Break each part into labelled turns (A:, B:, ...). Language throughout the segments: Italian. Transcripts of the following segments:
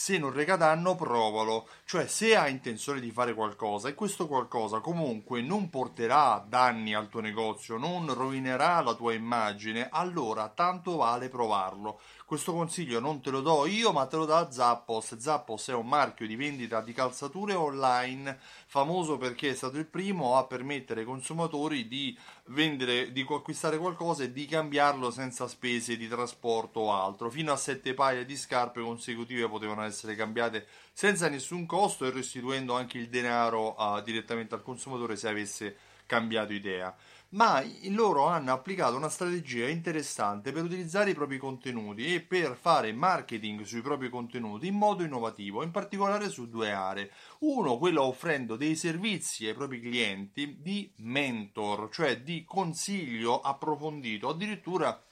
A: se non reca danno, provalo. Cioè, se hai intenzione di fare qualcosa e questo qualcosa comunque non porterà danni al tuo negozio, non rovinerà la tua immagine, allora tanto vale provarlo. Questo consiglio non te lo do io, ma te lo dà Zappos. Zappos è un marchio di vendita di calzature online famoso perché è stato il primo a permettere ai consumatori di vendere, di acquistare qualcosa e di cambiarlo senza spese di trasporto o altro. Fino a sette paia di scarpe consecutive potevano essere cambiate senza nessun costo e restituendo anche il denaro uh, direttamente al consumatore se avesse cambiato idea ma loro hanno applicato una strategia interessante per utilizzare i propri contenuti e per fare marketing sui propri contenuti in modo innovativo, in particolare su due aree. Uno, quello offrendo dei servizi ai propri clienti di mentor, cioè di consiglio approfondito, addirittura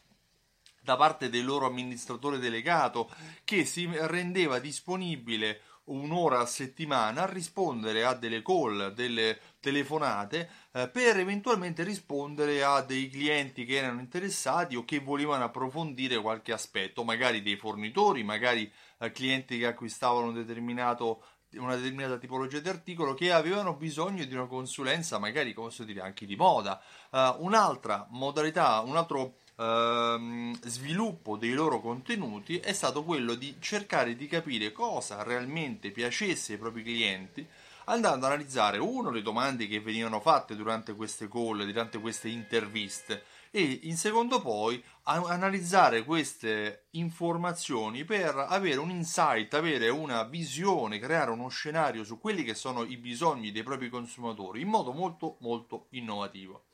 A: da parte del loro amministratore delegato che si rendeva disponibile un'ora a settimana a rispondere a delle call, delle telefonate eh, per eventualmente rispondere a dei clienti che erano interessati o che volevano approfondire qualche aspetto, magari dei fornitori, magari eh, clienti che acquistavano un determinato una determinata tipologia di articolo che avevano bisogno di una consulenza, magari come posso dire anche di moda. Uh, un'altra modalità, un altro uh, sviluppo dei loro contenuti è stato quello di cercare di capire cosa realmente piacesse ai propri clienti andando ad analizzare uno le domande che venivano fatte durante queste call, durante queste interviste e in secondo poi analizzare queste informazioni per avere un insight, avere una visione, creare uno scenario su quelli che sono i bisogni dei propri consumatori in modo molto molto innovativo.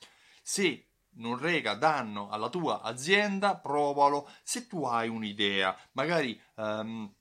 A: Se non rega danno alla tua azienda, provalo. Se tu hai un'idea, magari um,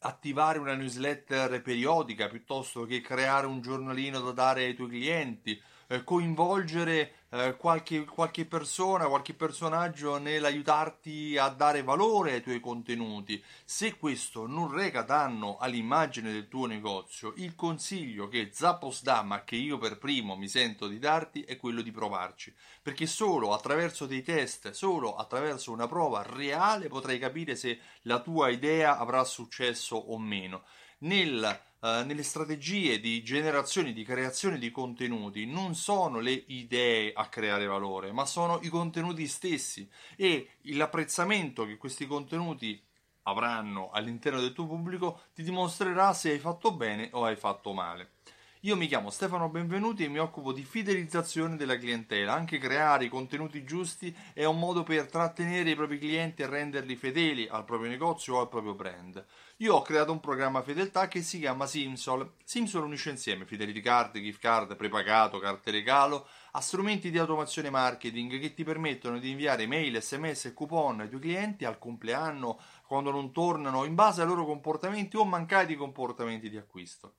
A: attivare una newsletter periodica piuttosto che creare un giornalino da dare ai tuoi clienti, eh, coinvolgere eh, qualche, qualche, persona, qualche personaggio nell'aiutarti a dare valore ai tuoi contenuti. Se questo non reca danno all'immagine del tuo negozio, il consiglio che Zappos dà, ma che io per primo mi sento di darti, è quello di provarci. Perché solo attraverso dei test, solo attraverso una prova reale potrai capire se la tua idea avrà successo o meno. Nel Uh, nelle strategie di generazione, di creazione di contenuti non sono le idee a creare valore, ma sono i contenuti stessi e l'apprezzamento che questi contenuti avranno all'interno del tuo pubblico ti dimostrerà se hai fatto bene o hai fatto male. Io mi chiamo Stefano Benvenuti e mi occupo di fidelizzazione della clientela. Anche creare i contenuti giusti è un modo per trattenere i propri clienti e renderli fedeli al proprio negozio o al proprio brand. Io ho creato un programma fedeltà che si chiama Simsol. Simsol unisce insieme fidelity card, gift card, prepagato, carte regalo a strumenti di automazione marketing che ti permettono di inviare mail, sms e coupon ai tuoi clienti al compleanno, quando non tornano, in base ai loro comportamenti o mancati comportamenti di acquisto.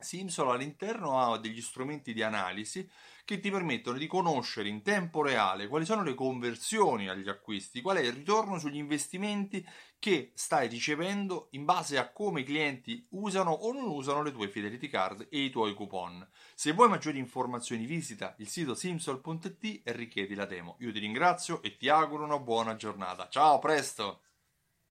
A: Simsol all'interno ha degli strumenti di analisi che ti permettono di conoscere in tempo reale quali sono le conversioni agli acquisti, qual è il ritorno sugli investimenti che stai ricevendo in base a come i clienti usano o non usano le tue Fidelity Card e i tuoi coupon. Se vuoi maggiori informazioni visita il sito simsol.it e richiedi la demo. Io ti ringrazio e ti auguro una buona giornata. Ciao, a presto!